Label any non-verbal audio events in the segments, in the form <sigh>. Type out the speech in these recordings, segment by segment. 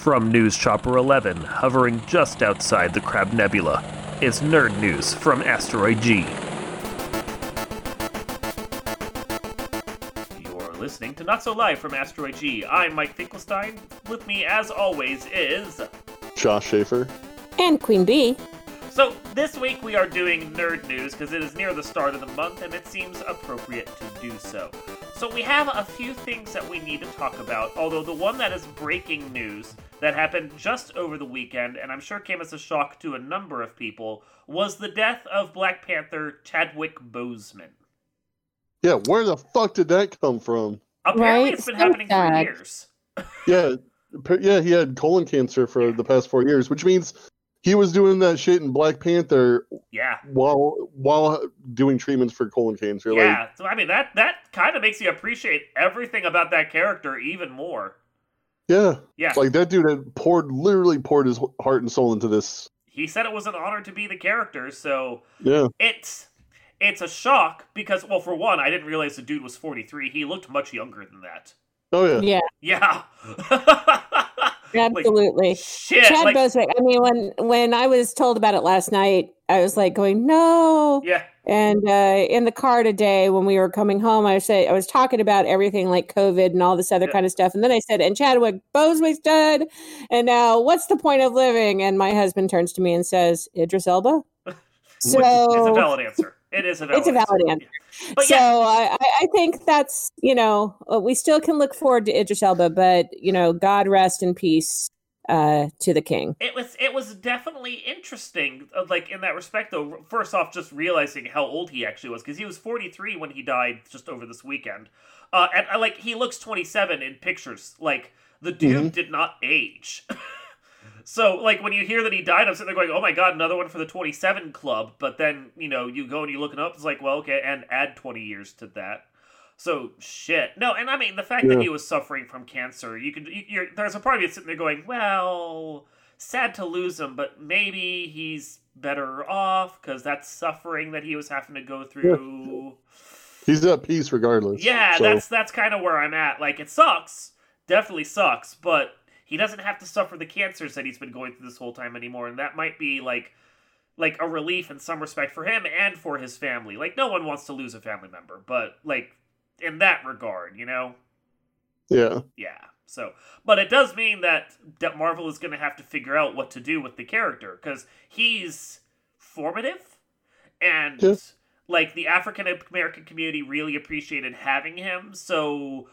From News Chopper 11, hovering just outside the Crab Nebula, it's nerd news from Asteroid G. You're listening to Not So Live from Asteroid G. I'm Mike Finkelstein. With me, as always, is. Josh Schaefer. And Queen Bee. So, this week we are doing nerd news because it is near the start of the month and it seems appropriate to do so. So, we have a few things that we need to talk about, although the one that is breaking news that happened just over the weekend, and I'm sure came as a shock to a number of people, was the death of Black Panther Chadwick Boseman. Yeah, where the fuck did that come from? Apparently, Right? it's been So happening for years. <laughs> Yeah, yeah, he had colon cancer for the past four years, which means he was doing that shit in Black Panther Yeah. while while doing treatments for colon cancer. Like, Yeah, so I mean that that kind of makes you appreciate everything about that character even more. yeah, Yeah, like that dude had poured literally poured his heart and soul into this. he said it was an honor to be the character, so Yeah, it's it's a shock because well, for one, I didn't realize the dude was forty three. He looked much younger than that. oh yeah, Yeah, Yeah, <laughs> Like, absolutely. shit. Chad like, Boswick. I mean, when when I was told about it last night, I was like going, no. yeah, And uh, in the car today, when we were coming home, I said I was talking about everything like COVID and all this other Yeah. kind of stuff, and then I said, "And Chadwick Boswick's dead, and now what's the point of living?" And my husband turns to me and says, "Idris Elba." <laughs> So it's a valid answer. It is a valid. It's a valid answer. But so yeah, I, I- I think that's you know uh, we still can look forward to Idris Elba, but you know God rest in peace uh, to the king. it was it was definitely interesting uh, like in that respect though first off just realizing how old he actually was because he was 43 when he died just over this weekend uh and I like he looks 27 in pictures like the dude did not age <laughs> so like when you hear that he died i'm sitting there going oh my god another one for the 27 club but then you know you go and you look it up it's like well okay and add 20 years to that so shit. No, and I mean the fact that he was suffering from cancer. You could. you- You're, there's a part of you sitting there going, "Well, sad to lose him, but maybe he's better off because that's suffering that he was having to go through." he's at peace regardless. Yeah, So, that's that's kind of where I'm at. Like it sucks, definitely sucks, but he doesn't have to suffer the cancers that he's been going through this whole time anymore, and that might be like like a relief in some respect for him and for his family. Like no one wants to lose a family member, but like in that regard, you know. yeah, Yeah. So, but it does mean that that Marvel is going to have to figure out what to do with the character because he's formative, and Yeah. like the African American community really appreciated having him. So,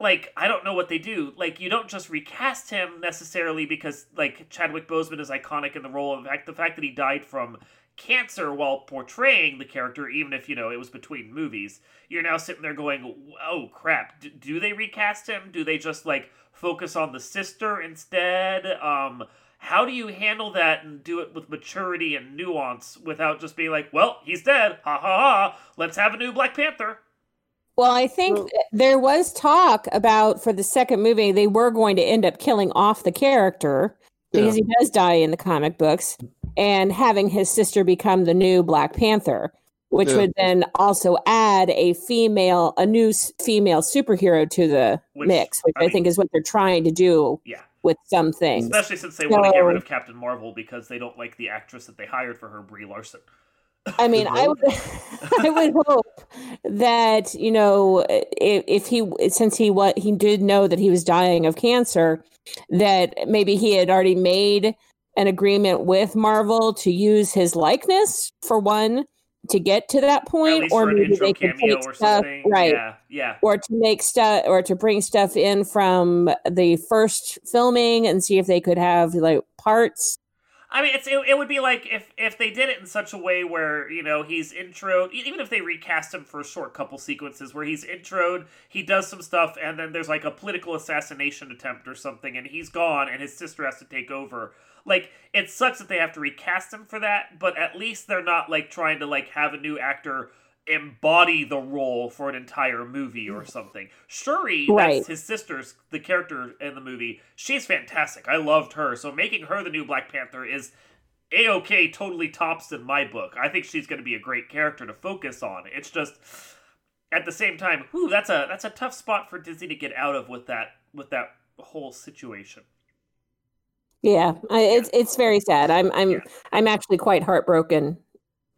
like, I don't know what they do. Like, you don't just recast him necessarily because like Chadwick Boseman is iconic in the role. In fact, the fact that he died from cancer while portraying the character, even if you know it was between movies, you're now sitting there going, "Oh crap! D- do they recast him? Do they just like focus on the sister instead? Um, how do you handle that and do it with maturity and nuance without just being like, well, he's dead, ha ha ha. Let's have a new Black Panther." Well, I think Well- there was talk about for the second movie they were going to end up killing off the character because he does die in the comic books and having his sister become the new Black Panther, which Yeah. would then also add a female, a new female superhero to the Which, mix, which I I, mean- think is what they're trying to do Yeah, with some things. especially since they want to get rid of Captain Marvel because they don't like the actress that they hired for her, Brie Larson. I mean, I would, <laughs> I would hope that you know, if, if he, since he what he did know that he was dying of cancer, that maybe he had already made an agreement with Marvel to use his likeness for one to get to that point, or maybe intro they could cameo take or stuff something. right, Yeah, yeah. or to make stuff, or to bring stuff in from the first filming and see if they could have like parts. I mean, it's it, it would be like if if they did it in such a way where you know he's intro, e- even if they recast him for a short couple sequences where he's introed, he does some stuff, and then there's like a political assassination attempt or something, and he's gone, and his sister has to take over. Like it sucks that they have to recast him for that, but at least they're not like trying to like have a new actor embody the role for an entire movie or something. Shuri, Right. that's his sister's the character in the movie. She's fantastic. I loved her. So making her the new Black Panther is a okay. Totally tops in my book. I think she's going to be a great character to focus on. It's just at the same time, whew, that's a that's a tough spot for Disney to get out of with that with that whole situation. Yeah, I, it's it's very sad. I'm I'm Yeah. I'm actually quite heartbroken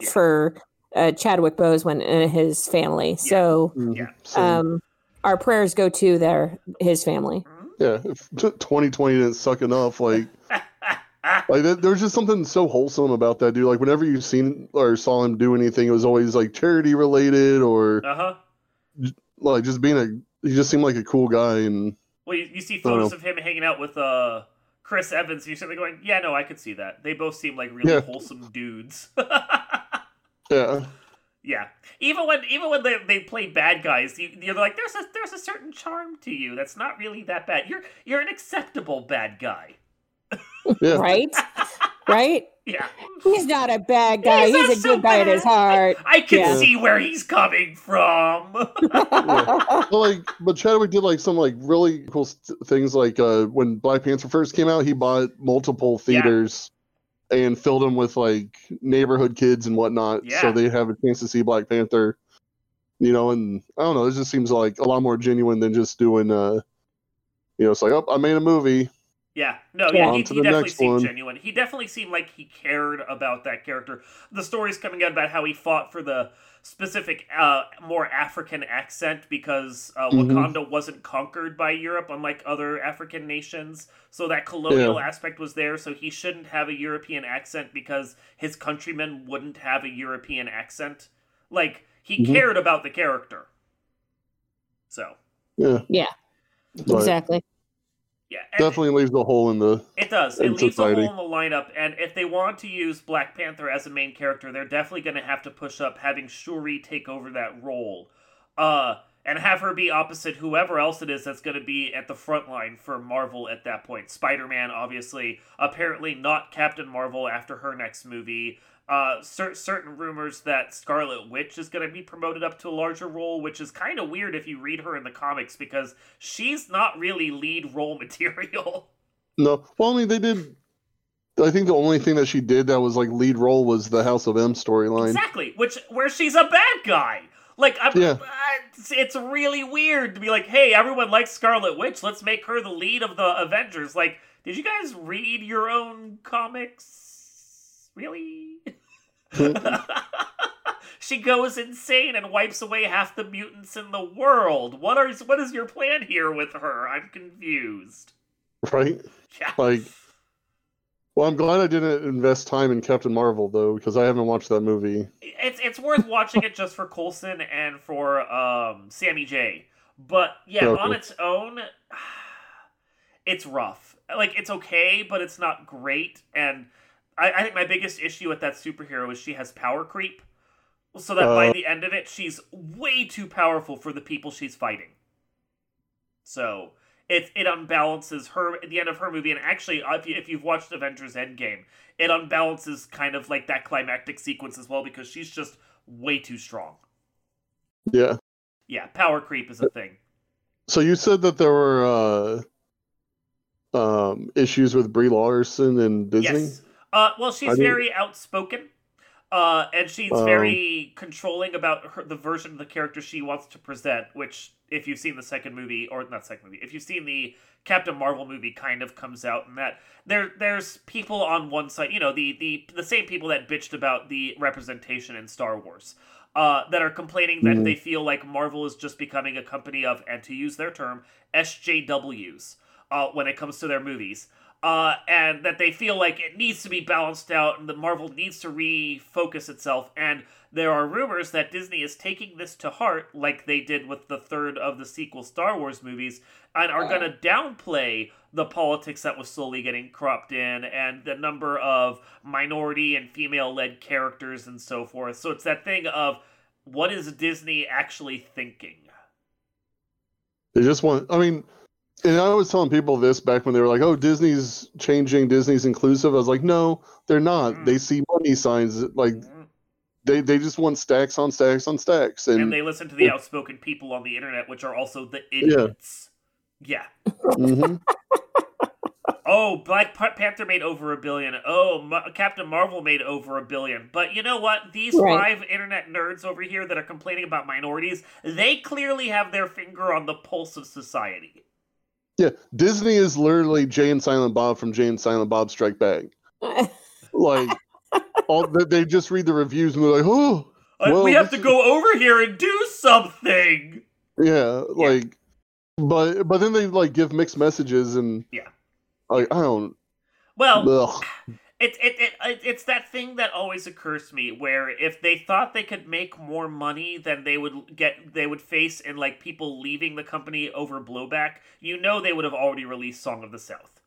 Yeah. for uh, Chadwick Boseman and his family. So Mhm. Yeah. Same. um, our prayers go to their his family. yeah, if 2020 didn't suck enough, like <laughs> like there's just something so wholesome about that dude. Like whenever you've seen or saw him do anything, it was always like charity related or uh huh. like just being a. He just seemed like a cool guy, and Well, you, you see photos of him hanging out with uh Chris Evans, and you're sitting there going, "Yeah, no, I could see that. They both seem like really Yeah. wholesome dudes." <laughs> yeah, yeah, even when even when they, they play bad guys, you, you're like, "There's a there's a certain charm to you that's not really that bad. You're you're an acceptable bad guy." yeah. Right? <laughs> right? Yeah, He's not a bad guy. He's He's, not a so good guy at his heart. I can Yeah. see where he's coming from. <laughs> Well, like, but Chadwick did like some like really cool st- things. Like uh, when Black Panther first came out, he bought multiple Yeah. theaters and filled them with like neighborhood kids and whatnot, Yeah. so they have a chance to see Black Panther. You know, and I don't know, it just seems like a lot more genuine than just doing. uh You know, it's like, oh, I made a movie. Yeah, no, Yeah. yeah, he, he definitely seemed one. genuine. He definitely seemed like he cared about that character. The stories coming out about how he fought for the specific, uh, more African accent because uh, Mhm. Wakanda wasn't conquered by Europe, unlike other African nations. So that colonial Yeah. aspect was there. So he shouldn't have a European accent because his countrymen wouldn't have a European accent. Like he Mhm. cared about the character. So Yeah, Yeah. but exactly. Yeah, definitely leaves a hole in the. It does. It leaves society. a hole in the lineup, and if they want to use Black Panther as a main character, they're definitely going to have to push up having Shuri take over that role, uh, and have her be opposite whoever else it is that's going to be at the front line for Marvel at that point. Spider Man, obviously, apparently not Captain Marvel after her next movie. Uh, cer- certain rumors that Scarlet Witch is going to be promoted up to a larger role, which is kind of weird if you read her in the comics because she's not really lead role <laughs> material. No, well, I mean, they did. I think the only thing that she did that was like lead role was the House of M storyline. Exactly, which where she's a bad guy. Like, I'm, Yeah. it's, it's really weird to be like, hey, everyone likes Scarlet Witch. Let's make her the lead of the Avengers. Like, did you guys read your own comics? Really? <laughs> she goes insane and wipes away half the mutants in the world. What are what is your plan here with her? I'm confused. right? Yeah. Like, well, I'm glad I didn't invest time in Captain Marvel though, because I haven't watched that movie. it's it's worth watching it just for Coulson and for um Sammy J. But yeah, Okay. on its own, <sighs> it's rough. Like it's okay, but it's not great. And I, I think my biggest issue with that superhero is she has power creep. So that by Uh. the end of it, she's way too powerful for the people she's fighting. So it it unbalances her at the end of her movie, and actually, if, you, if you've watched Avengers Endgame, it unbalances kind of like that climactic sequence as well because she's just way too strong. Yeah. Yeah, power creep is a thing. So you said that there were uh, um, issues with Brie Larson and Disney. Yes. Uh, well, she's didn't- very outspoken, uh, and she's Um, very controlling about her, the version of the character she wants to present. Which, if you've seen the second movie, or not second movie, if you've seen the Captain Marvel movie, kind of comes out in that there there's people on one side, you know, the the the same people that bitched about the representation in Star Wars. Uh, that are complaining that Mhm. they feel like Marvel is just becoming a company of, and to use their term, SJWs uh, when it comes to their movies uh, and that they feel like it needs to be balanced out and the Marvel needs to refocus itself. And there are rumors that Disney is taking this to heart, like they did with the third of the sequel Star Wars movies, and are going to downplay the politics that was slowly getting cropped in and the number of minority and female led characters and so forth. So it's that thing of what is Disney actually thinking? They just want. I mean, and I was telling people this back when they were like, "Oh, Disney's changing. Disney's inclusive." I was like, "No, they're not. Mm. They see money signs. Like they they just want stacks on stacks on stacks." And, And they listen to the outspoken people on the internet, which are also the idiots. Yeah. Mhm. <laughs> Oh, Black Panther made over a billion. Oh, Ma- Captain Marvel made over a billion. But you know what? These Right. five internet nerds over here that are complaining about minorities, they clearly have their finger on the pulse of society. Yeah, Disney is literally Jay and Silent Bob from Jay and Silent Bob Strike Back. Like, <laughs> all they, they just read the reviews and they're like, oh, Well, we have to go over here and do something. yeah, like, but but then they like give mixed messages and Yeah. like I don't. Well, Ugh. It, it, it, it it's that thing that always occurs to me where if they thought they could make more money than they would get they would face in like people leaving the company over blowback you know they would have already released song of the south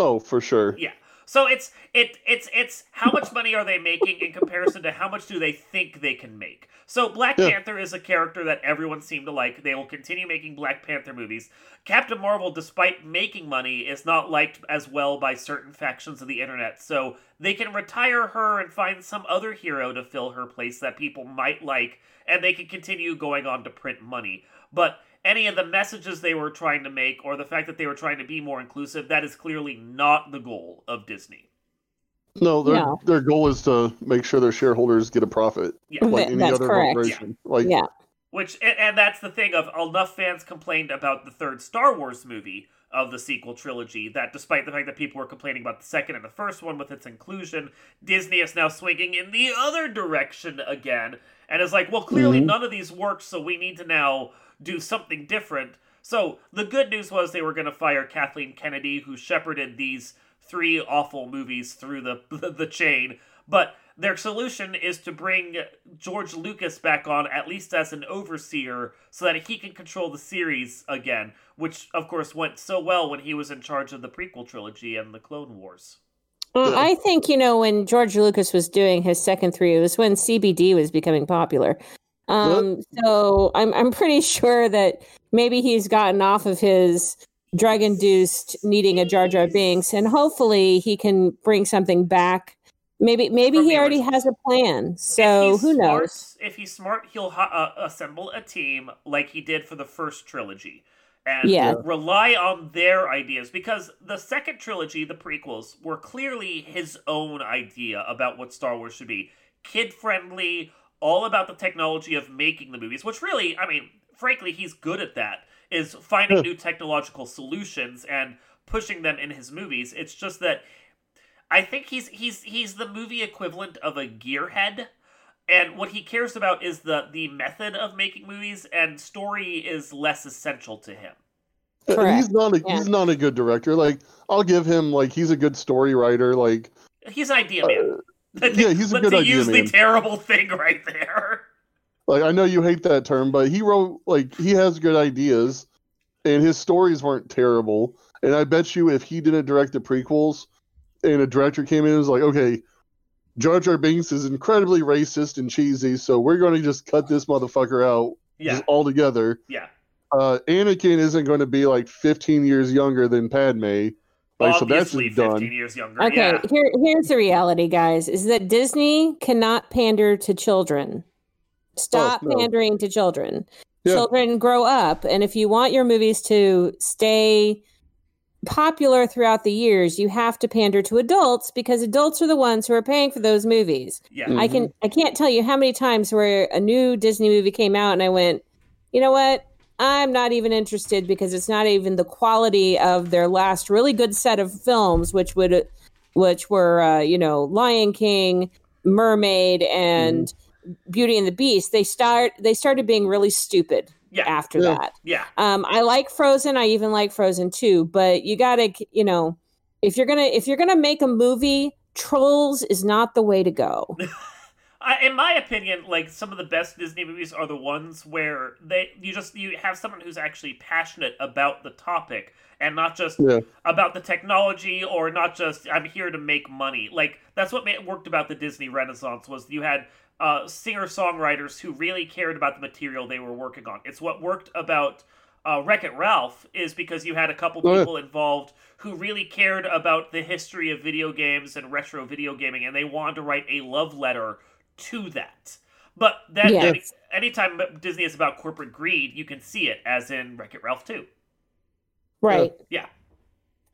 Oh, for sure. yeah so it's it it's it's how much money are they making in comparison to how much do they think they can make? So black Yeah. panther is a character that everyone seemed to like. They will continue making black panther movies. Captain marvel despite making money is not liked as well by certain factions of the internet. So they can retire her and find some other hero to fill her place that people might like and they can continue going on to print money. But any of the messages they were trying to make or the fact that they were trying to be more inclusive that is clearly not the goal of disney No, their No. their goal is to make sure their shareholders get a profit, yeah like Th- any that's other correct. corporation. Like, yeah. Which and, and that's the thing of enough fans complained about the third Star Wars movie of the sequel trilogy that despite the fact that people were complaining about the second and the first one with its inclusion, Disney is now swinging in the other direction again and is like, well, clearly Mhm. none of these work, so we need to now do something different. So the good news was they were going to fire Kathleen Kennedy, who shepherded these three awful movies through the <laughs> the chain, but their solution is to bring George Lucas back on at least as an overseer so that he can control the series again, which of course went so well when he was in charge of the prequel trilogy and the Clone Wars. Well, I think you know when George Lucas was doing his second three, it was when CBD was becoming popular. Um, so I'm I'm pretty sure that maybe he's gotten off of his drug induced needing a Jar Jar Binks, and hopefully he can bring something back. Maybe maybe From he already has a plan. So who smart- knows? If he's smart, he'll ha- uh, assemble a team like he did for the first trilogy. And Yeah. rely on their ideas because the second trilogy, the prequels, were clearly his own idea about what Star Wars should be. Kid friendly, all about the technology of making the movies, which really, I mean, frankly, he's good at that, is finding new technological solutions and pushing them in his movies. It's just that I think he's he's he's the movie equivalent of a gearhead. And what he cares about is the the method of making movies and story is less essential to him. Correct. he's not a Yeah. he's not a good director. Like, I'll give him like he's a good story writer. Like, He's an idea man. Uh, Yeah, he's a good idea use the man. terrible thing right there. like I know you hate that term, but he wrote like he has good ideas, and his stories weren't terrible. And I bet you if he didn't direct the prequels, and a director came in and was like, okay, Jar Jar Binks is incredibly racist and cheesy, so we're going to just cut this motherfucker out Yeah, altogether. yeah. Uh, Anakin isn't going to be like 15 years younger than Padme. Like, so that's Obviously, just fifteen done. years younger. Okay, Yeah, here here's the reality, guys: is that Disney cannot pander to children. Stop Oh, no. pandering to children. Yeah. Children grow up, and if you want your movies to stay popular throughout the years, you have to pander to adults because adults are the ones who are paying for those movies. yeah. Mm. I can I can't tell you how many times where a new Disney movie came out and I went, you know what? I'm not even interested because it's not even the quality of their last really good set of films, which would which were uh, you know Lion King, Mermaid, and Beauty and the Beast. They start they started being really stupid Yeah. after Yeah. that. yeah. Um, I like Frozen. I even like Frozen too. But you gotta, you know, if you're gonna if you're gonna make a movie, Trolls is not the way to go. <laughs> I, in my opinion, like some of the best Disney movies are the ones where they you just you have someone who's actually passionate about the topic and not just Yeah. about the technology or not just I'm here to make money. Like that's what worked about the Disney Renaissance was you had uh, singer songwriters who really cared about the material they were working on. It's what worked about uh, Wreck It Ralph is because you had a couple Oh, people involved who really cared about the history of video games and retro video gaming, and they wanted to write a love letter to that. But then, Yes. any, anytime Disney is about corporate greed, you can see it, as in Wreck It Ralph 2. Right. Yeah.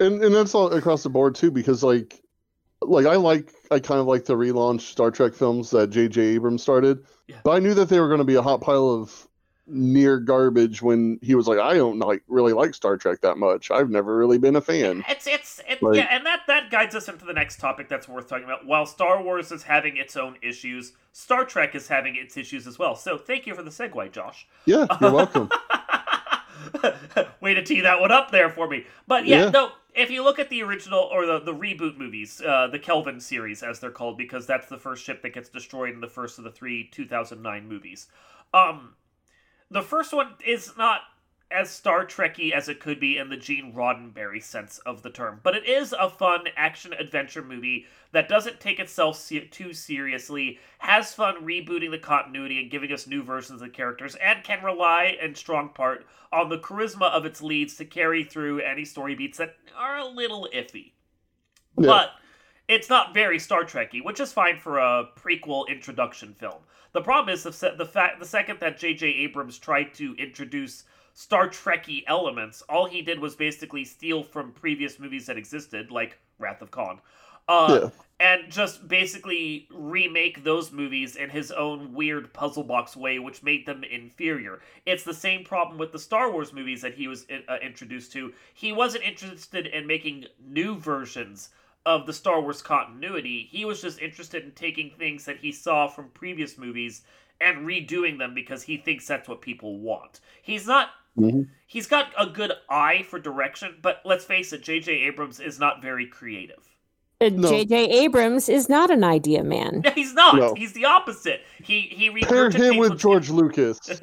and and that's all across the board too because like like i like i kind of like the relaunch star trek films that jj abrams started Yeah. but i knew that they were going to be a hot pile of near garbage when he was like, I don't like really like Star Trek that much. I've never really been a fan. It's it's, it's Like- yeah, and that that guides us into the next topic that's worth talking about. While Star Wars is having its own issues, Star Trek is having its issues as well. So thank you for the segue, Josh. Yeah, <laughs> you're welcome. <laughs> Way to tee that one up there for me. But yeah, Yeah. no, if you look at the original or the, the reboot movies, uh, the Kelvin series, as they're called, because that's the first ship that gets destroyed in the first of the three 2009 movies. Um, the first one is not as Star Trekky as it could be in the Gene Roddenberry sense of the term, but it is a fun action adventure movie that doesn't take itself se- too seriously, has fun rebooting the continuity and giving us new versions of the characters, and can rely in strong part on the charisma of its leads to carry through any story beats that are a little iffy. Yeah. But it's not very Star Trekky, which is fine for a prequel introduction film. The problem is the the fact the second that J.J. Abrams tried to introduce Star Trekky elements, all he did was basically steal from previous movies that existed, like Wrath of Khan, uh, Yeah. and just basically remake those movies in his own weird puzzle box way, which made them inferior. It's the same problem with the Star Wars movies that he was uh, introduced to. He wasn't interested in making new versions of the Star Wars continuity. He was just interested in taking things that he saw from previous movies and redoing them because he thinks that's what people want. He's not Mhm. he's got a good eye for direction, but let's face it, J.J. Abrams is not very creative. Uh, No. J.J. Abrams is not an idea man. No, <laughs> he's not. No. He's the opposite. He he Pair him with what's- George Lucas. <laughs> <laughs>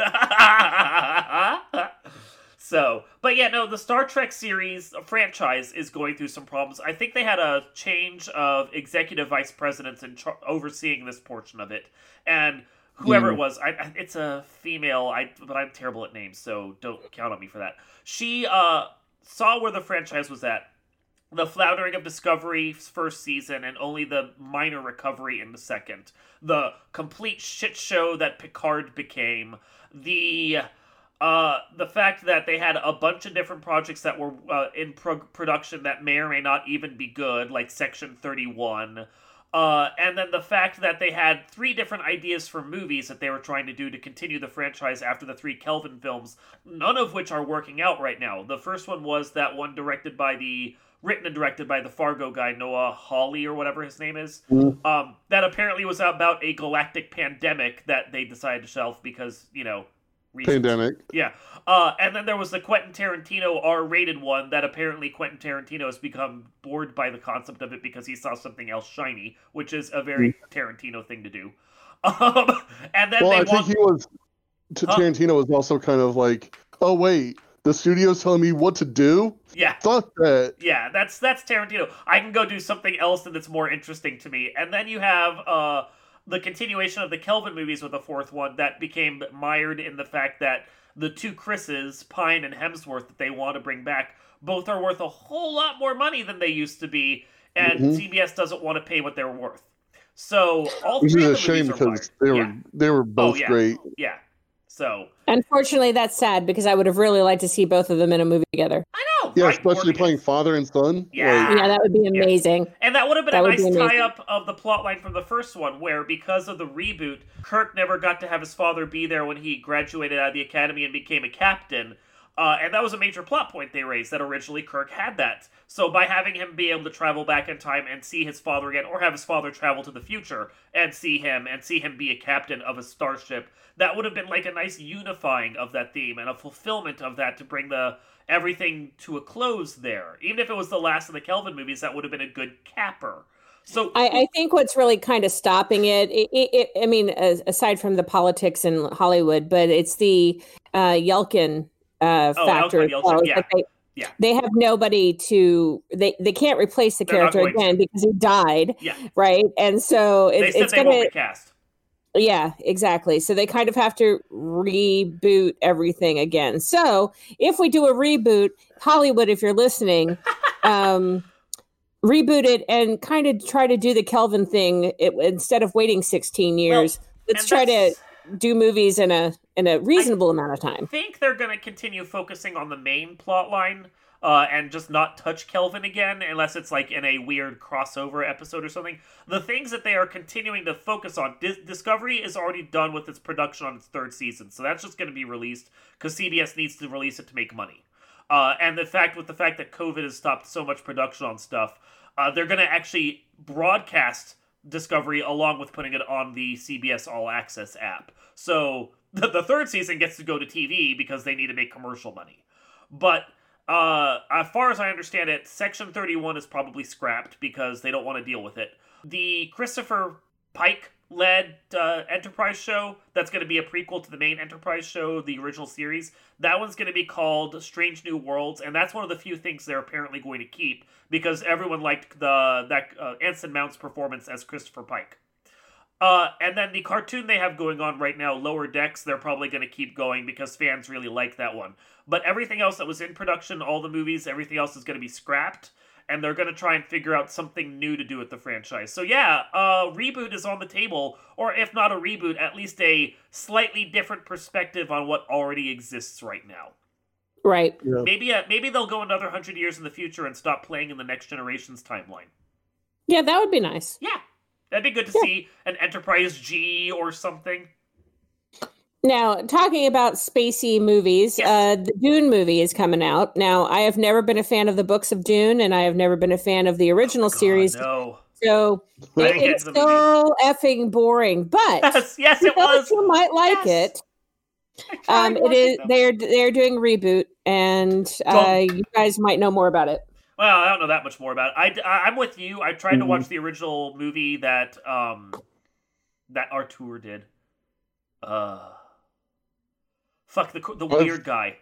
so, but yeah, no, the Star Trek series franchise is going through some problems. I think they had a change of executive vice presidents char- overseeing this portion of it, and whoever it Mm. was, I, I, it's a female. I but I'm terrible at names, so don't count on me for that. She uh saw where the franchise was at. The floundering of Discovery's first season and only the minor recovery in the second. The complete shit show that Picard became. The uh, the fact that they had a bunch of different projects that were uh, in pro- production that may or may not even be good, like Section 31. Uh, and then the fact that they had three different ideas for movies that they were trying to do to continue the franchise after the three Kelvin films, none of which are working out right now. The first one was that one directed by the written and directed by the Fargo guy Noah Hawley or whatever his name is. Mhm. Um, that apparently was about a galactic pandemic that they decided to shelf because you know reasons. Pandemic. Yeah. Uh, and then there was the Quentin Tarantino R-rated one that apparently Quentin Tarantino has become bored by the concept of it because he saw something else shiny, which is a very Tarantino thing to do. <laughs> Um, and then Well, they I think he was. T- Huh? Tarantino was also kind of like, oh wait, the studio's telling me what to do. yeah. Fuck that. Yeah, that's that's Tarantino. I can go do something else that's more interesting to me. And then you have uh the continuation of the Kelvin movies with a fourth one that became mired in the fact that the two Chris's, Pine and Hemsworth, that they want to bring back, both are worth a whole lot more money than they used to be, and Mhm. CBS doesn't want to pay what they're worth. So all Which three is a the shame because they were yeah, they were both yeah. great. yeah. So Unfortunately, that's sad because I would have really liked to see both of them in a movie together. I know, Yeah, right, especially Morgan? playing father and son. Yeah. Like, Yeah, that would be amazing. And that would have been That a would be nice tie up of the plot line from the first one, where because of the reboot, Kirk never got to have his father be there when he graduated out of the academy and became a captain. Uh, and that was a major plot point they raised that originally Kirk had that. So by having him be able to travel back in time and see his father again, or have his father travel to the future and see him and see him be a captain of a starship, that would have been like a nice unifying of that theme and a fulfillment of that to bring the everything to a close there. Even if it was the last of the Kelvin movies, that would have been a good capper. So I, I think what's really kind of stopping it, it, it, I mean, as, aside from the politics in Hollywood, but it's the uh, Yelchin uh, Oh, factor. Well. Yeah. like they, Yeah. they have nobody to they they can't replace the They're character going to. again because he died, Yeah. right? And so it, it's gonna recast. yeah, exactly. So they kind of have to reboot everything again. So if we do a reboot, Hollywood, if you're listening, <laughs> um, reboot it and kind of try to do the Kelvin thing it, instead of waiting 16 years. let's try to do movies in a in a reasonable amount of time. I think they're going to continue focusing on the main plot line. uh, and just not touch Kelvin again unless it's like in a weird crossover episode or something. The things that they are continuing to focus on, Dis- Discovery is already done with its production on its third season, so that's just going to be released because CBS needs to release it to make money. Uh, and the fact with the fact that COVID has stopped so much production on stuff, uh, they're going to actually broadcast Discovery along with putting it on the CBS All Access app. So <laughs> the, the third season gets to go to TV because they need to make commercial money. But uh, as far as I understand it, Section 31 is probably scrapped because they don't want to deal with it. The Christopher Pike led uh, Enterprise show that's going to be a prequel to the main Enterprise show, the original series. That one's going to be called Strange New Worlds, and that's one of the few things they're apparently going to keep because everyone liked the that uh, Anson Mount's performance as Christopher Pike. Uh, and then the cartoon they have going on right now, Lower Decks, they're probably going to keep going because fans really like that one. But everything else that was in production, all the movies, everything else is going to be scrapped, and they're going to try and figure out something new to do with the franchise. So yeah, a reboot is on the table, or if not a reboot, at least a slightly different perspective on what already exists right now. Right. Yeah. Maybe uh, maybe they'll go another hundred years in the future and stop playing in the next generation's timeline. Yeah, that would be nice. Yeah, that'd be good to Yeah. see an Enterprise G or something. Now, talking about spacey movies, Yes. uh, the Dune movie is coming out. Now, I have never been a fan of the books of Dune, and I have never been a fan of the original God, series. no. So it- it's to so effing boring. But <laughs> Yes, yes, you it was. you might like Yes. it. <laughs> Um, it is them. they're they're doing a reboot, and uh, you guys might know more about it. Well, I don't know that much more about it. I, am with you. I tried to Mhm. watch the original movie that um that Artur did. Uh, fuck the the What? weird guy.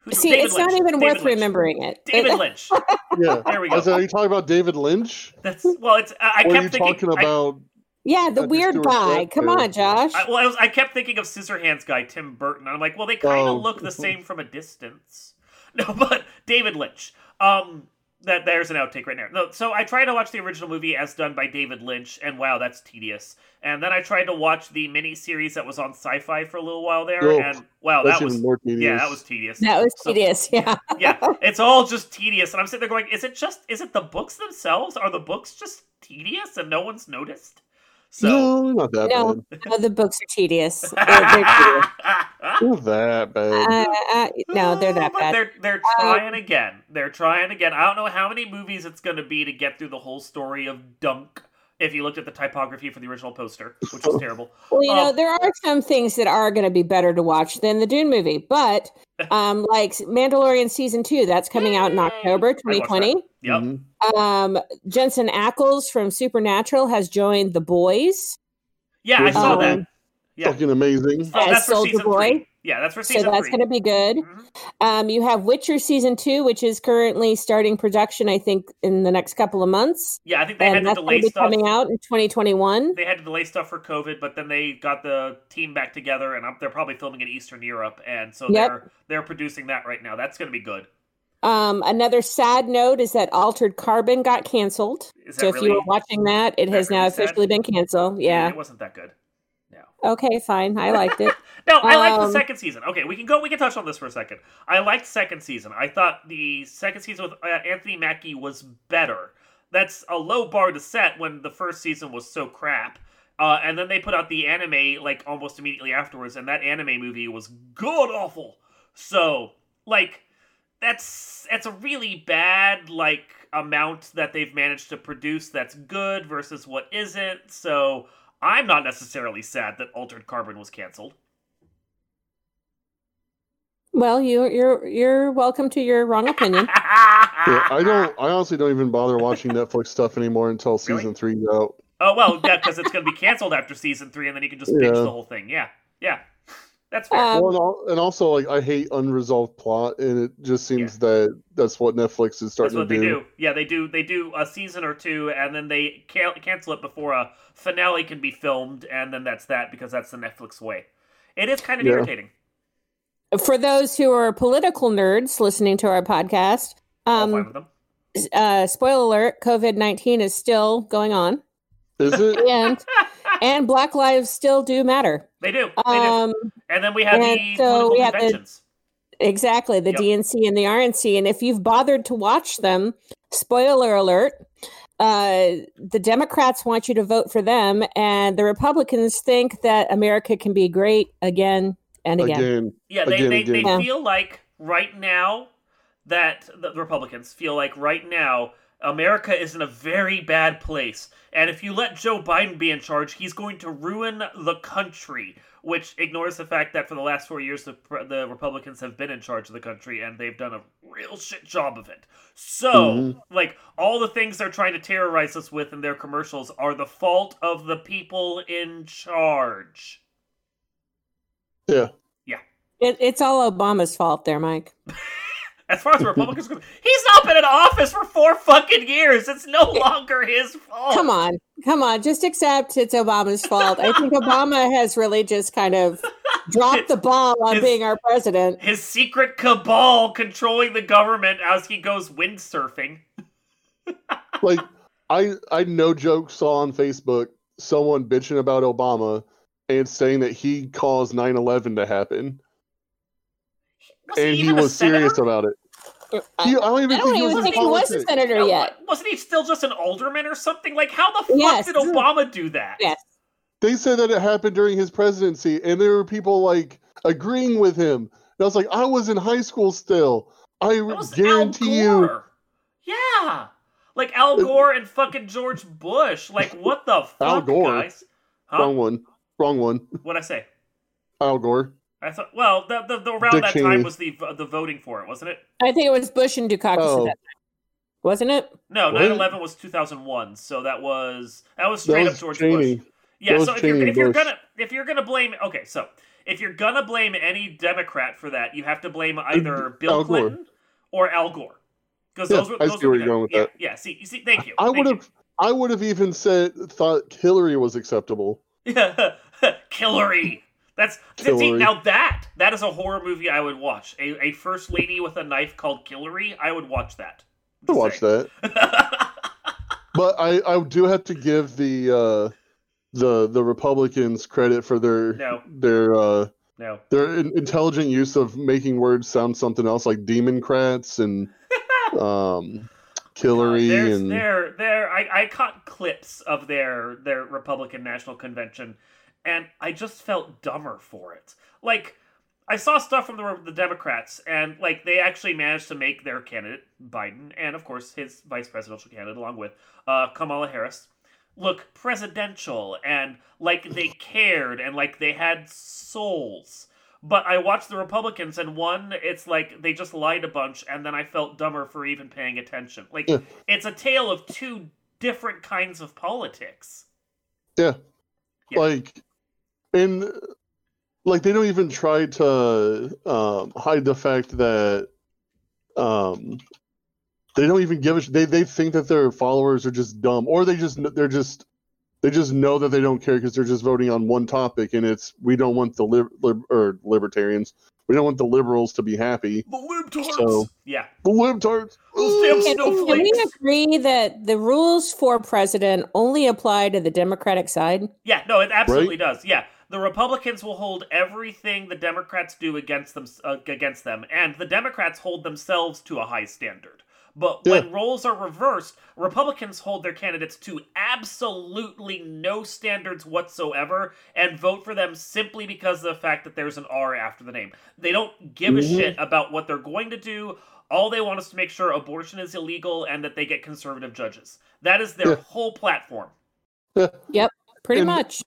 Who's See, David it's not even David worth Lynch. remembering it. David Lynch. <laughs> Yeah. There we go. said, are you talking about David Lynch? That's well. It's I, I or are kept you thinking. talking I- about? yeah, the Patrick weird guy. Come on. Josh. I, well, I was. I kept thinking of Scissorhands guy Tim Burton. I'm like, well, they kind of Oh. look the same from a distance. <laughs> No, but David Lynch. Um, that there's an outtake right there. No, so I tried to watch the original movie as done by David Lynch, and wow, that's tedious. And then I tried to watch the mini series that was on Sci-Fi for a little while there, Oh, and wow, that was more tedious. yeah, that was tedious. that was So- tedious. <laughs> Yeah. yeah, it's all just tedious, and I'm sitting there going, is it just is it the books themselves? Are the books just tedious and no one's noticed? So. no, not that No. bad. Oh, the books are tedious. <laughs> They're, they're tedious. Not that bad. Uh, uh, no, they're that But bad. They're they're trying again. They're trying again. I don't know how many movies it's going to be to get through the whole story of Dune. If you looked at the typography for the original poster, which was <laughs> terrible. Well, you know, Um, there are some things that are going to be better to watch than the Dune movie, but um, like Mandalorian season two, that's coming out in October 2020. Yep. Mhm. Um, Jensen Ackles from Supernatural has joined the boys, Yeah, I saw Um, that. Yeah. Fucking amazing. Oh, as that's for Soldier season Boy. three. Yeah, that's for season. so that's going to be good. Mhm. Um, you have Witcher season two, which is currently starting production, I think, in the next couple of months, Yeah, I think they had and to that's delay be stuff. coming out in 2021. They had to delay stuff for COVID, but then they got the team back together, and they're probably filming in Eastern Europe, and so Yep. they're they're producing that right now. That's going to be good. Um, another sad note is that Altered Carbon got canceled. So if really? you were watching that, it has now really sad? officially been canceled. Yeah. it wasn't that good. Okay, fine. I liked it. <laughs> No, I liked the Um, second season. Okay, we can go. We can touch on this for a second. I liked second season. I thought the second season with uh, Anthony Mackie was better. That's a low bar to set when the first season was so crap. Uh, and then they put out the anime like almost immediately afterwards, and that anime movie was god awful. So like that's that's a really bad like amount that they've managed to produce that's good versus what isn't. So I'm not necessarily sad that Altered Carbon was canceled. Well, you, you're you're welcome to your wrong opinion. <laughs> Yeah, I don't. I honestly don't even bother watching Netflix stuff anymore until Really? season three's out. Oh well, yeah, because it's going to be canceled after season three, and then you can just binge the whole thing. Yeah, yeah, that's fair. Um, well, and, al- and also, like, I hate unresolved plot, and it just seems that that's what Netflix is That's starting what to they do. do. Yeah, they do. They do a season or two, and then they ca- cancel it before a finale can be filmed, and then that's that because that's the Netflix way. It is kind of Yeah. irritating. For those who are political nerds listening to our podcast, um, uh, spoiler alert: COVID nineteen is still going on, Is it? <laughs> and and Black lives still do matter. They do. They do. Um, And then we have and the so political we have the- conventions. exactly the Yep. DNC and the RNC. And if you've bothered to watch them, spoiler alert, uh, the Democrats want you to vote for them, and the Republicans think that America can be great again and again. Again, Yeah, they, Again, they, again. they Yeah. feel like right now that the Republicans feel like right now America is in a very bad place. And if you let Joe Biden be in charge, he's going to ruin the country, which ignores the fact that for the last four years, the, the Republicans have been in charge of the country and they've done a real shit job of it. So, Mhm. like, all the things they're trying to terrorize us with in their commercials are the fault of the people in charge. yeah. It, it's all Obama's fault, there, Mike. <laughs> As far as the Republicans go, he's not been in office for four fucking years. It's no longer his fault. Come on, come on, just accept it's Obama's fault. I think Obama has really just kind of <laughs> dropped the ball on His- being our president. His secret cabal controlling the government as he goes windsurfing. <laughs> Like I I no joke saw on Facebook someone bitching about Obama and saying that he caused 9/11 to happen, Was and he even a was serious about it. I, He, I don't even I don't think he was even in think he was a senator No, yet. Wasn't he still just an alderman or something? Like, how the fuck Yes. did Obama do that? Yes. They said that it happened during his presidency, and there were people like agreeing with him. And I was like, I was in high school still. I was guarantee Al you. Gore. Yeah. Like Al Gore and fucking George Bush. Like, what the <laughs> fuck, Al Gore. guys? Huh? Wrong one. Wrong one. What'd I say? Al Gore. I thought. Well, the, the, the around Dick that Cheney. time was the the voting for it, wasn't it? I think it was Bush and Dukakis Oh. at that time. Wasn't it? No, What? 9/11 was 2001, so that was that was straight That up was George Cheney. Bush. Yeah, That was so if you're, Cheney if you're Bush. gonna if you're gonna blame okay, so if you're gonna blame any Democrat for that, you have to blame either Bill Al Gore. Clinton or Al Gore, because Yeah, those were I those see were where the you're going with yeah, that. Yeah, see, you see, thank you. I thank would have. I would have even said thought Hillary was acceptable. <laughs> Yeah, <laughs> Hillary. That's see now that that is a horror movie I would watch. A, a first lady with a knife called Hillary. I would watch that. I watch that, but I I do have to give the uh, the the Republicans credit for their No. their uh, no. their in- intelligent use of making words sound something else, like democrats and <laughs> um, Hillary There's, and there, there. I, I caught clips of their their Republican National Convention, and I just felt dumber for it. Like I saw stuff from the the Democrats, and like they actually managed to make their candidate Biden, and of course his vice presidential candidate, along with uh, Kamala Harris, look presidential and like they cared and like they had souls. But I watched the Republicans, and one, it's like they just lied a bunch, and then I felt dumber for even paying attention. Like, Yeah. it's a tale of two different kinds of politics. Yeah. Yeah. Like, and like they don't even try to um, hide the fact that um, they don't even give a sh- they they think that their followers are just dumb, or they just they're just they just know that they don't care because they're just voting on one topic, and it's we don't want the lib, lib or libertarians, we don't want the liberals to be happy. The libtards! So- yeah. The libtards. Those damn Can, can we agree that the rules for president only apply to the Democratic side? Yeah, no, it absolutely does. Yeah, the Republicans will hold everything the Democrats do against them uh, against them, and the Democrats hold themselves to a high standard. But when roles are reversed, Republicans hold their candidates to absolutely no standards whatsoever and vote for them simply because of the fact that there's an R after the name. They don't give a Mhm. shit about what they're going to do. All they want is to make sure abortion is illegal and that they get conservative judges. That is their Yeah. whole platform. Yep, pretty And- much.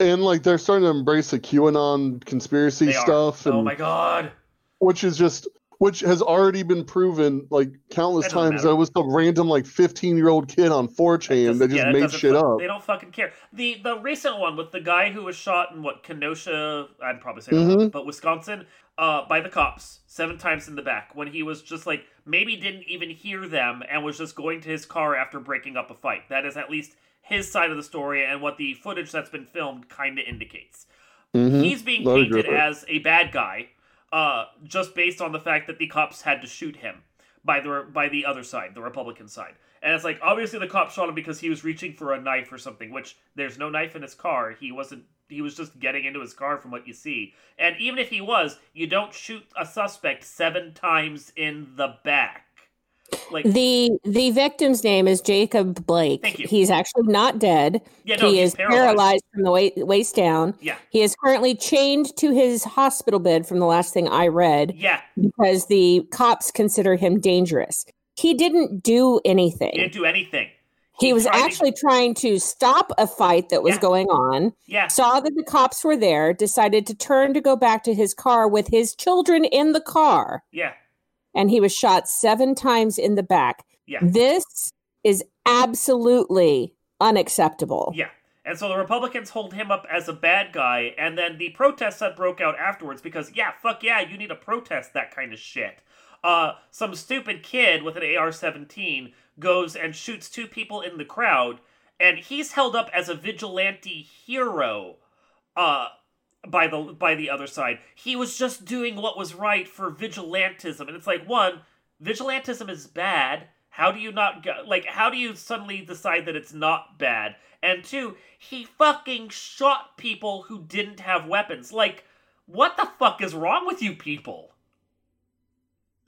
And like they're starting to embrace the QAnon conspiracy They are. stuff, and Oh my god. which is just which has already been proven like countless That times. matter. There was some random like 15 year old kid on 4chan that doesn't- just yeah, made shit fuck- up. They don't fucking care. The the recent one with the guy who was shot in what Kenosha, I'd probably say, that Mhm. wrong, but Wisconsin, uh, by the cops seven times in the back when he was just like maybe didn't even hear them and was just going to his car after breaking up a fight. That is at least his side of the story and what the footage that's been filmed kind of indicates. Mhm. He's being agree painted as a bad guy, uh, just based on the fact that the cops had to shoot him by the by the other side, the Republican side. And it's like obviously the cops shot him because he was reaching for a knife or something, which there's no knife in his car. He wasn't he was just getting into his car from what you see. And even if he was, you don't shoot a suspect seven times in the back. Like the the victim's name is Jacob Blake. Thank you. He's actually not dead. yeah, no, he is paralyzed. from the waist, waist down. Yeah, He is currently chained to his hospital bed from the last thing I read yeah. because the cops consider him dangerous. He didn't do anything. He didn't do anything. he was tried to- actually trying to stop a fight that was Yeah. going on, Yeah, saw that the cops were there, decided to turn to go back to his car with his children in the car, yeah, and he was shot seven times in the back. yeah. This is absolutely unacceptable. Yeah. And so the Republicans hold him up as a bad guy, and then the protests that broke out afterwards because, yeah, fuck yeah, you need to protest that kind of shit. Uh, some stupid kid with an AR 17 goes and shoots two people in the crowd, and he's held up as a vigilante hero uh, by the by the other side. He was just doing what was right for vigilantism, and it's like one, vigilantism is bad. How do you not go, like? How do you suddenly decide that it's not bad? And two, he fucking shot people who didn't have weapons. Like, what the fuck is wrong with you people?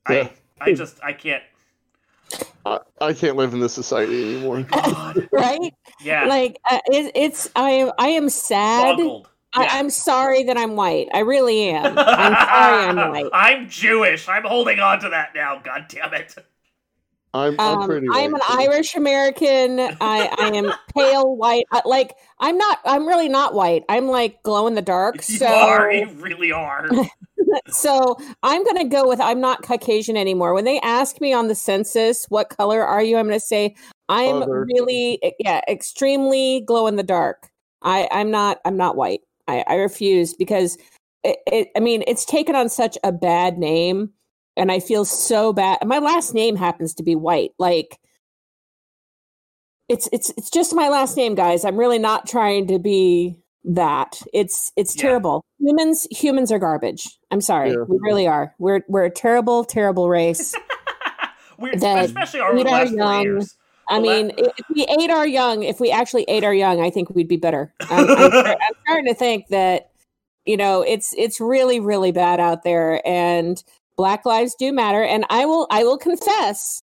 Yeah. I I just I can't. I, I can't live in this society anymore. <laughs> Right? yeah, Like uh, it, it's I am I am sad. Boggled. I, Yeah. I'm sorry that I'm white. I really am. I'm sorry I'm <laughs> white. I'm Jewish. I'm holding on to that now. God damn it. I'm, I'm Um, pretty. I'm an too. Irish American. I, I am <laughs> pale white. I, like I'm not. I'm really not white. I'm like glow in the dark. <laughs> You So are. You really are. so I'm going to go with I'm not Caucasian anymore. When they ask me on the census, what color are you? I'm going to say I'm Other. really, yeah, extremely glow in the dark. I, I'm not, I'm not white. I, I refuse because it, it, I mean, it's taken on such a bad name and I feel so bad. My last name happens to be white. Like, it's it's it's just my last name, guys. I'm really not trying to be that. It's it's Yeah. terrible. Humans humans are garbage. I'm sorry. Yeah. We really are. We're we're a terrible, terrible race. <laughs> We're, That especially our last young. years. I Well, mean, if we ate our young, if we actually ate our young, I think we'd be better. <laughs> I'm, I'm, I'm starting to think that, you know, it's it's really really bad out there, and Black lives do matter. And I will I will confess,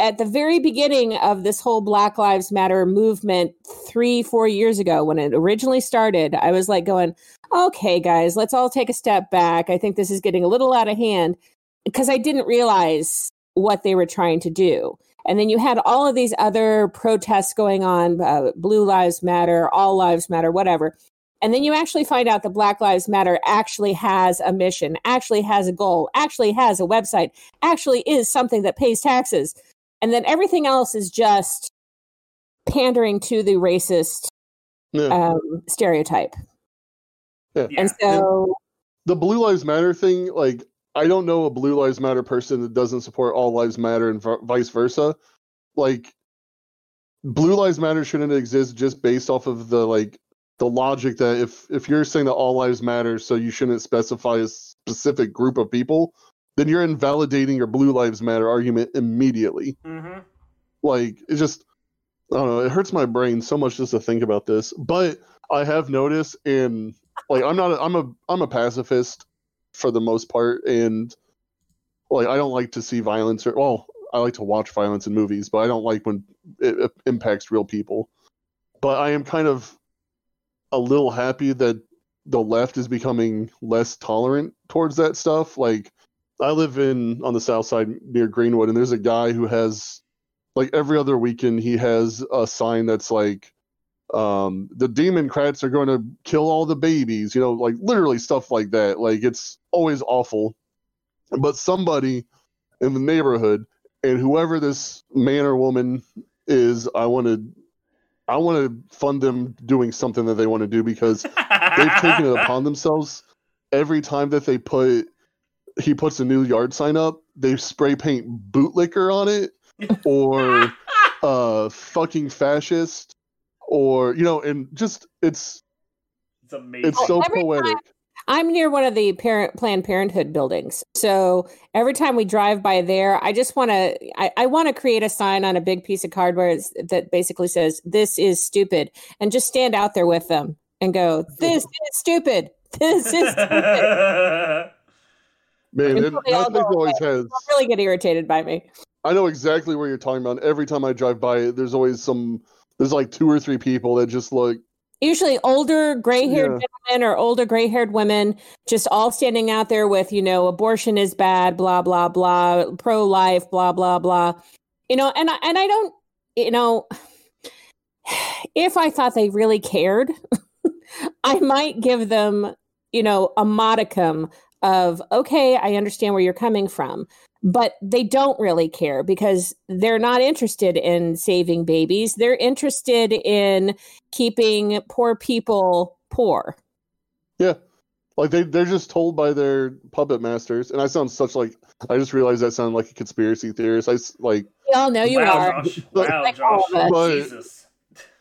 at the very beginning of this whole Black Lives Matter movement, three four years ago when it originally started, I was like going, okay, guys, let's all take a step back. I think this is getting a little out of hand because I didn't realize what they were trying to do. And then you had all of these other protests going on uh, Blue Lives Matter, All Lives Matter, whatever. And then you actually find out that Black Lives Matter actually has a mission, actually has a goal, actually has a website, actually is something that pays taxes. And then everything else is just pandering to the racist Yeah. um, stereotype. Yeah. Yeah. And so, the Blue Lives Matter thing, like I don't know a Blue Lives Matter person that doesn't support All Lives Matter and v- vice versa. Like Blue Lives Matter shouldn't exist just based off of the like the logic that if if you're saying that all lives matter, so you shouldn't specify a specific group of people, then you're invalidating your Blue Lives Matter argument immediately. hmm Like it just I don't know, it hurts my brain so much just to think about this. But I have noticed in like I'm not a, I'm a I'm a pacifist for the most part and like I don't like to see violence or well, I like to watch violence in movies, but I don't like when it, it impacts real people. But I am kind of a little happy that the left is becoming less tolerant towards that stuff. Like I live in on the south side near Greenwood and there's a guy who has like every other weekend he has a sign that's like um the democrats are going to kill all the babies you know like literally stuff like that. Like it's always awful. But somebody in the neighborhood and whoever this man or woman is i want to i want to fund them doing something that they want to do because they've taken it upon <laughs> themselves. Every time that they put he puts a new yard sign up they spray paint bootlicker on it or <laughs> uh fucking fascist or you know and just it's It's amazing. it's so Every poetic I'm near one of the parent Planned Parenthood buildings. So every time we drive by there, I just want to I, I want to create a sign on a big piece of cardboard that basically says "This is stupid," and just stand out there with them and go, "This <laughs> is stupid. <laughs> This is stupid." <laughs> Man, it, Until all that thing always has. They'll really get irritated by me. I know exactly where you're talking about. Every time I drive by there's always some. There's like two or three people that just look. Usually, older gray-haired Yeah. gentlemen or older gray-haired women, just all standing out there with, you know, abortion is bad, blah blah blah, pro-life, blah blah blah. You know, and I and I don't, you know, if I thought they really cared, <laughs> I might give them, you know, a modicum of, okay, I understand where you're coming from. But they don't really care because they're not interested in saving babies. They're interested in keeping poor people poor. Yeah, like they they're just told by their puppet masters, and I sound such like I just realized that sounded like a conspiracy theorist. I s- like, We all know you wow, are. Josh. <laughs> Wow, Like Josh. of. But- Jesus.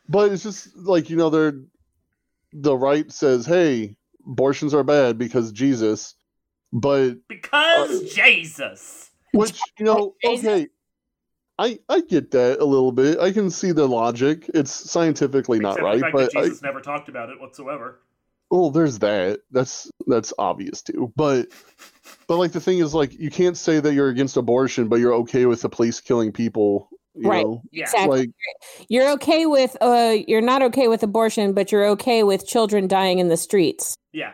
but it's just like you know they're the right says, hey, abortions are bad because Jesus, but Because uh, Jesus. Which <laughs> you know okay. I, I get that a little bit. I can see the logic. It's scientifically not right, but that I, Jesus never talked about it whatsoever. Well, there's that. That's that's obvious too. But but like the thing is like you can't say that you're against abortion, but you're okay with the police killing people. You Right. know? Yeah. Exactly. Like You're okay with uh you're not okay with abortion, but you're okay with children dying in the streets. Yeah.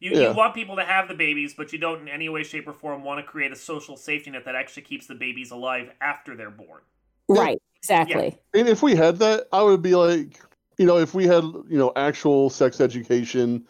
You, Yeah. you want people to have the babies, but you don't in any way, shape, or form want to create a social safety net that actually keeps the babies alive after they're born. Right. Exactly. and if we had that, I would be like, you know, if we had, you know, actual sex education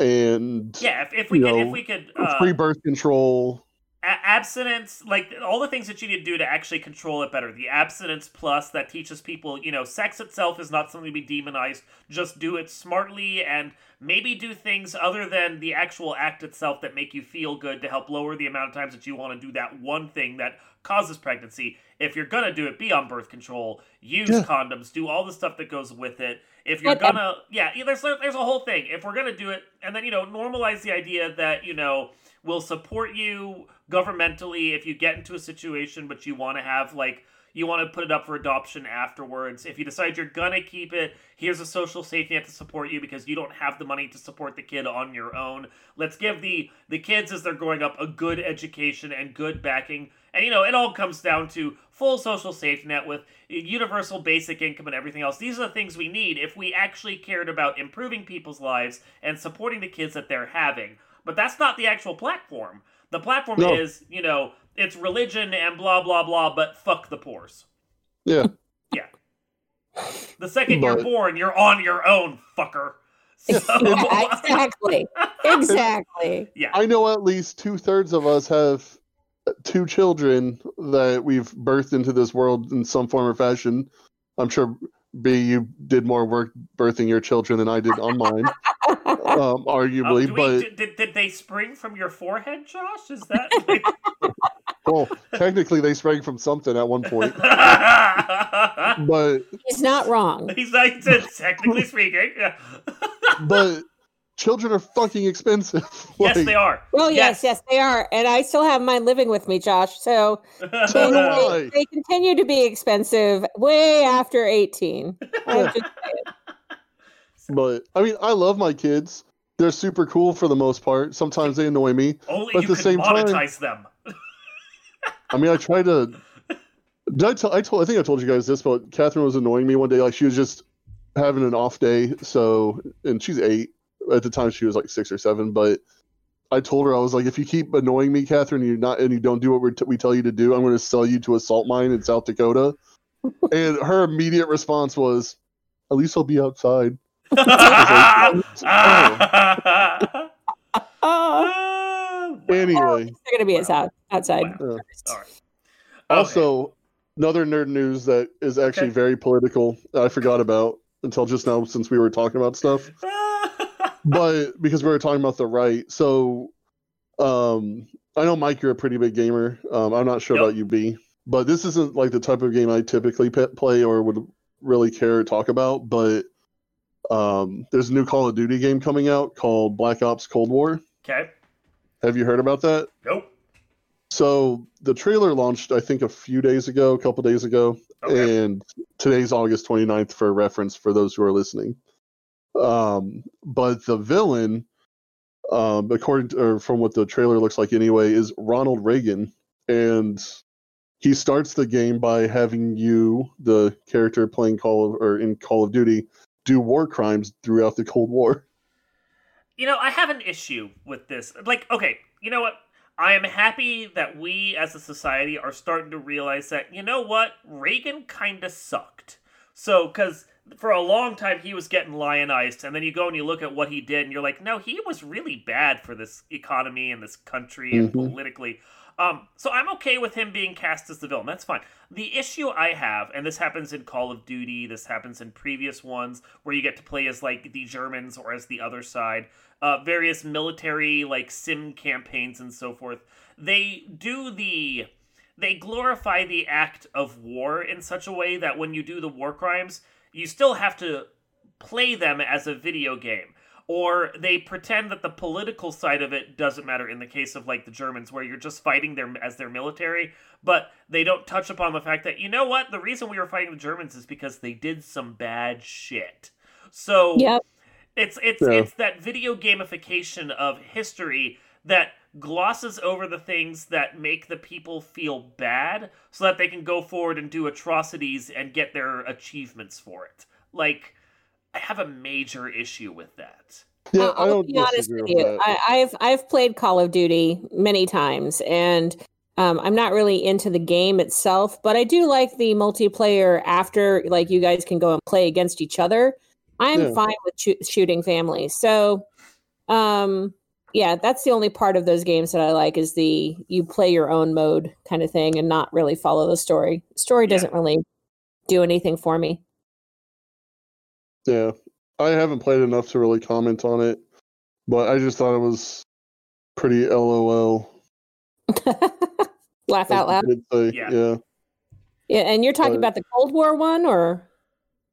and Yeah, if, if we You could, if we could, uh, free birth control. A- abstinence, like all the things that you need to do to actually control it better. The abstinence plus that teaches people, you know, sex itself is not something to be demonized. Just do it smartly and maybe do things other than the actual act itself that make you feel good to help lower the amount of times that you want to do that one thing that causes pregnancy. If you're gonna do it, be on birth control, use Yeah. condoms, do all the stuff that goes with it. If you're But um gonna, yeah, yeah, there's there's a whole thing. If we're gonna do it, and then you know, normalize the idea that you know we'll support you governmentally if you get into a situation but you want to have like you want to put it up for adoption afterwards if you decide you're gonna keep it here's a social safety net to support you because you don't have the money to support the kid on your own. Let's give the the kids as they're growing up a good education and good backing. And you know it all comes down to full social safety net with universal basic income and everything else. These are the things we need if we actually cared about improving people's lives and supporting the kids that they're having. But that's not the actual platform. The platform No. is, you know, it's religion and blah blah blah, but fuck the pores. Yeah. <laughs> Yeah. The second you're born, you're on your own, fucker. <laughs> So, Yeah, <laughs> exactly. Exactly. yeah. I know at least two thirds of us have two children that we've birthed into this world in some form or fashion. I'm sure B, you did more work birthing your children than I did on mine, <laughs> um, Oh, arguably. do we- but did, did, did they spring from your forehead, Josh? Is that like... <laughs> well, <laughs> technically they sprang from something at one point. But He's not wrong. He's like, technically speaking. But children are fucking expensive. yes, they are. Well, yes, yes, they are. And I still have mine living with me, Josh. So So they, they, they continue to be expensive way after 18. I'm just- But I mean, I love my kids. They're super cool for the most part. Sometimes they annoy me. Only But you at the can same time- monetize them. <laughs> I mean, I try to. Did I tell? I told. I think I told you guys this, but Catherine was annoying me one day. Like she was just having an off day. So, and she's eight at the time. She was like six or seven. But I told her I was like, if you keep annoying me, Catherine, you're not and you don't do what we're t- we tell you to do, I'm going to sell you to a salt mine in South Dakota. <laughs> and her immediate response was, "At least I'll be outside." Oh, <laughs> Anyway, they're going to be us out, outside. Wow. uh, All right. Also, another nerd news that is actually Okay. very political. I forgot about until just now, since we were talking about stuff. <laughs> but because we were talking about the right, so um, I know Mike, you're a pretty big gamer. Um, I'm not sure Yep. about you, B, but this isn't like the type of game I typically pe- play or would really care to talk about. But um, there's a new Call of Duty game coming out called Black Ops Cold War. okay. Have you heard about that? Nope. So the trailer launched, I think, a few days ago, a couple days ago, Okay. and today's August 29th for reference for those who are listening. Um, but the villain, um, according to, or from what the trailer looks like anyway, is Ronald Reagan, and he starts the game by having you, the character playing Call of or in Call of Duty, do war crimes throughout the Cold War. You know, I have an issue with this. Like, okay, you know what? I am happy that we as a society are starting to realize that, you know what? Reagan kind of sucked. So, because for a long time he was getting lionized, and then you go and you look at what he did, and you're like, no, he was really bad for this economy and this country and Mhm. politically. Um, so I'm okay with him being cast as the villain. That's fine. The issue I have, and this happens in Call of Duty, this happens in previous ones where you get to play as like the Germans or as the other side, uh, various military like sim campaigns and so forth. They do the they glorify the act of war in such a way that when you do the war crimes, you still have to play them as a video game. Or they pretend that the political side of it doesn't matter in the case of like the Germans, where you're just fighting them as their military, but they don't touch upon the fact that, you know what, the reason we were fighting the Germans is because they did some bad shit. So Yep. it's it's Yeah. it's that video gamification of history that glosses over the things that make the people feel bad so that they can go forward and do atrocities and get their achievements for it. Like I have a major issue with that. Yeah, I'll- I I'll don't be honest disagree with with you. that. I, I've I've played Call of Duty many times, and um, I'm not really into the game itself, but I do like the multiplayer. After like you guys can go and play against each other, I'm Yeah. fine with choo- shooting families. So, um, yeah, that's the only part of those games that I like is the you play your own mode kind of thing, and not really follow the story. Story doesn't really do anything for me. Yeah, I haven't played enough to really comment on it, but I just thought it was pretty LOL. <laughs> Laugh out loud. as you could say. Yeah. yeah, Yeah, and you're talking But- about the Cold War one, or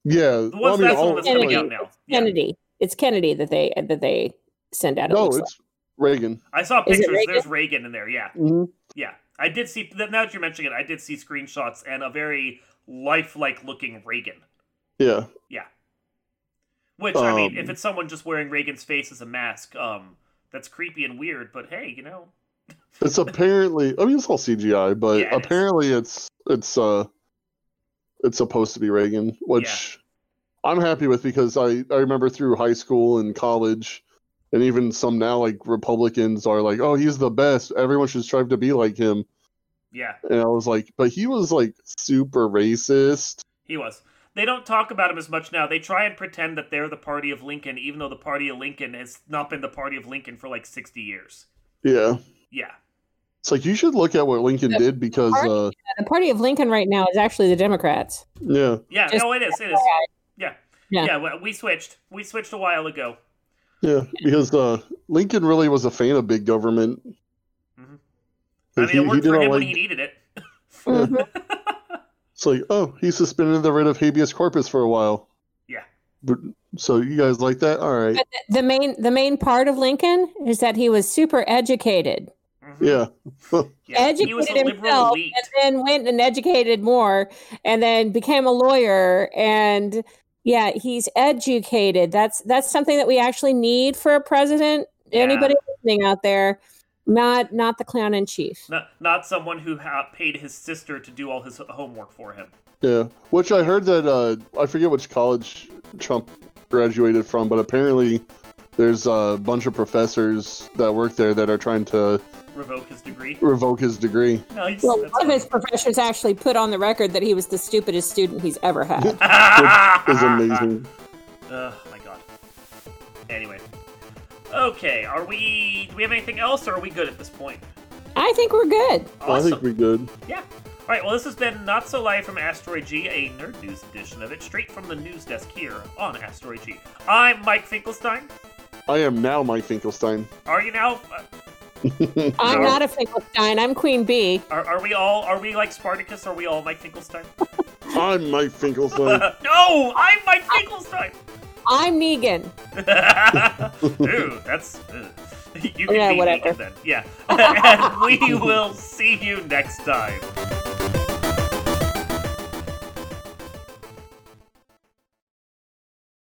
yeah. The well, I mean, that's all- one that's coming Kennedy. out now. Yeah. Kennedy. It's Kennedy that they that they send out. it no, looks it's Reagan. I saw pictures. Reagan? There's Reagan in there. Yeah. hmm Yeah. I did see now that you're mentioning it, I did see screenshots and a very lifelike looking Reagan. Yeah. Yeah, Which I mean, Um, if it's someone just wearing Reagan's face as a mask, um, that's creepy and weird. But hey, you know, <laughs> it's apparently. I mean, it's all CGI, but Yeah, it is. apparently it's it's uh it's supposed to be Reagan, which I'm happy with because I I remember through high school and college. And even some now, like Republicans, are like, "Oh, he's the best. Everyone should strive to be like him." yeah, And I was like, "But he was like super racist." he was. They don't talk about him as much now. They try and pretend that they're the party of Lincoln, even though the party of Lincoln has not been the party of Lincoln for like sixty years. Yeah, Yeah, it's like you should look at what Lincoln The did because, party- uh, the party of Lincoln right now is actually the Democrats. yeah, yeah. Just- no, it is. It is. Yeah, Yeah. yeah. well, we switched. We switched a while ago. yeah, because uh, Lincoln really was a fan of big government. Mhm. I mean, He- it he worked for didn't him when he needed it. Mhm. <laughs> It's like, oh, he suspended the writ of habeas corpus for a while. Yeah. But, so you guys like that? All right. But the- the main the main part of Lincoln is that he was super educated, Mhm. Yeah. <laughs> Yeah, he was educated a himself, elite. and then went and educated more, and then became a lawyer. And yeah, he's educated. That's that's something that we actually need for a president. Yeah. Anybody listening out there, not not the clown in chief. Not, not someone who ha- paid his sister to do all his homework for him. Yeah. Which I heard that, uh, I forget which college Trump graduated from, but apparently there's a bunch of professors that work there that are trying to Revoke his degree. revoke his degree. Nice. Well, That's one of his professors actually put on the record that he was the stupidest student he's ever had. <laughs> Is amazing. <laughs> Oh my god. Anyway. Okay, are we. Do we have anything else, or are we good at this point? I think we're good. I think we're good. Yeah. All right. Well, this has been Not So Live from Asteroid G, a nerd news edition of it, straight from the news desk here on Asteroid G. I'm Mike Finkelstein. I am now Mike Finkelstein. Are you now? Uh, <laughs> I'm not a Finkelstein. I'm Queen Bee. Are, are we all? Are we like Spartacus? Are we all Mike Finkelstein? I'm Mike Finkelstein. <laughs> no, I'm Mike Finkelstein. I'm Negan. <laughs> Ooh, that's. Uh, you can Yeah, be whatever. Negan then. Yeah. <laughs> and we will see you next time.